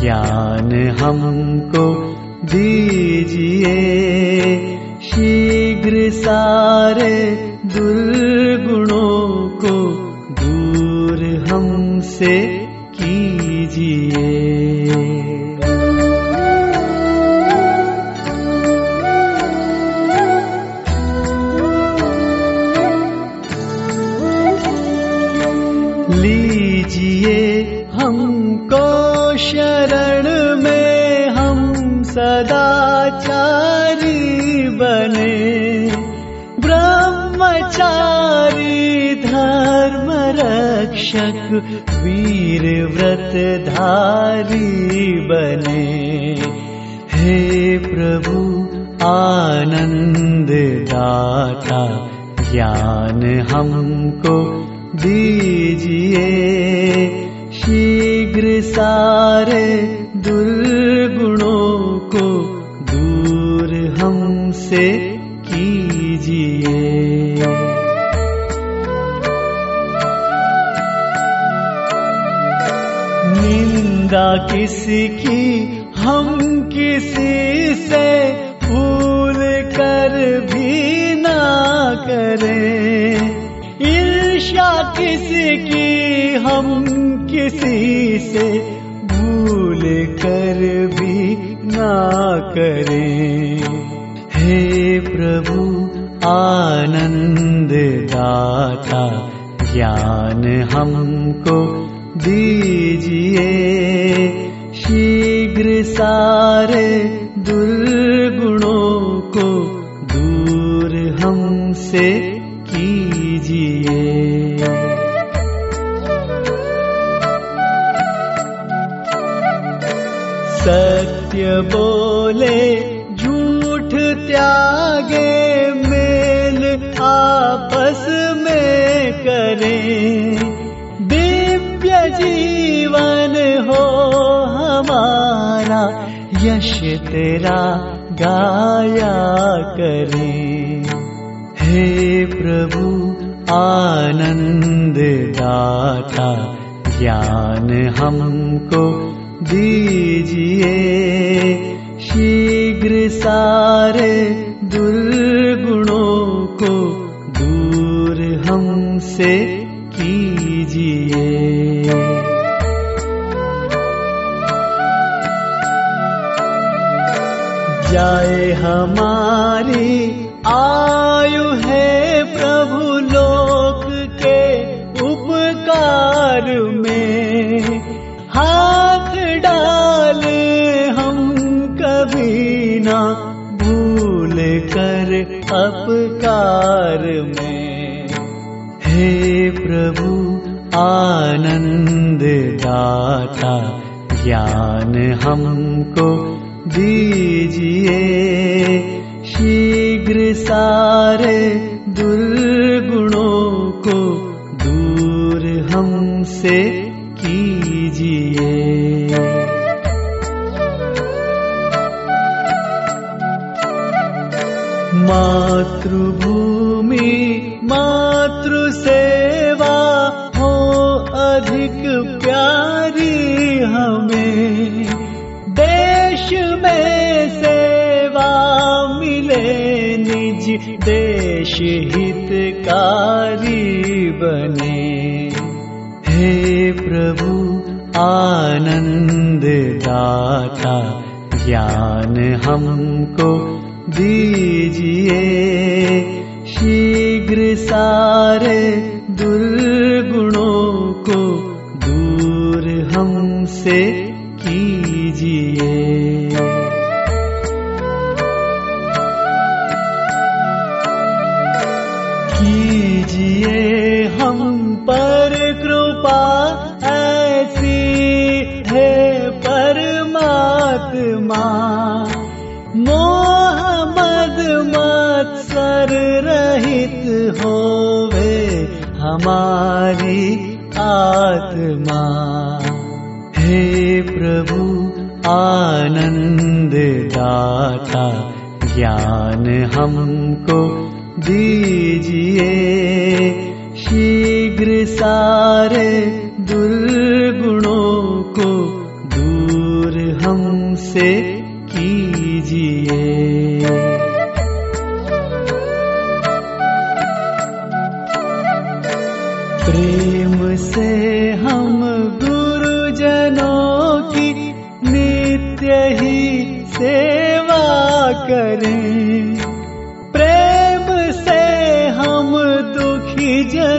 ज्ञान हमको दीजिए शीघ्र सारे दुर्गुणों को दूर हमसे ब्रह्मचारी धर्म रक्षक वीर व्रत धारी बने। हे प्रभु आनंद दाता ज्ञान हमको दीजिए। शीघ्र सारे दुर्गुणों को दूर हमसे निंदा किसकी हम किसी से भूल कर भी ना करें। ईर्ष्या किसकी हम किसी से भूल कर भी ना करें। हे प्रभु आनंद दाता ज्ञान हमको दीजिए। शीघ्र सारे दुर्गुणों को दूर हमसे कीजिए। सत्य बोले, झूठ त्यागे, मेल आपस में करें। हो हमारा यश तेरा गाया करें। हे प्रभु, आनंद दाता, ज्ञान हमको दीजिए। शीघ्र सारे दुर्गुणों को दूर हमसे जाए हमारी आयु है प्रभु लोक के उपकार में। हाथ डाले हम कभी ना भूल कर अपकार में। हे प्रभु आनंद दाता ज्ञान हमको दीजिए। शीघ्र सारे दुर्गुणों को दूर हमसे कीजिए। मातृभूमि मातृ सेवा हो अधिक प्यारी हमें। में सेवा मिले निज देश हितकारी बने। हे प्रभु आनंद दाता ज्ञान हमको दीजिए। शीघ्र सारे दुर्गुणों को दूर हमसे कीजिए हम पर कृपा ऐसी। है परमात्मा मोहम्मद मत्सर रहित होवे हमारी आत्मा। हे प्रभु आनंद दाता ज्ञान हमको दीजिए। शीघ्र सारे दुर्गुणों को दूर हमसे कीजिए। प्रेम से हम गुरुजनों की नित्य ही सेवा करें।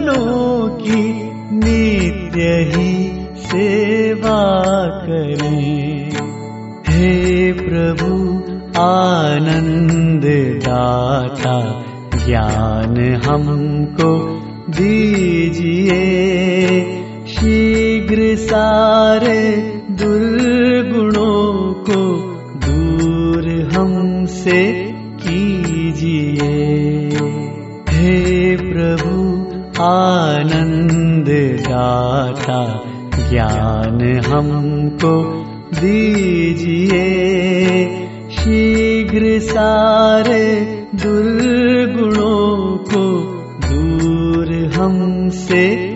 जनों की नित्य ही सेवा करें। हे प्रभु, आनंद दाता, ज्ञान हमको दीजिए। शीघ्र सारे दुर्गुणों आनंद दाता ज्ञान हमको दीजिए। शीघ्र सारे दुर्गुणों को दूर हमसे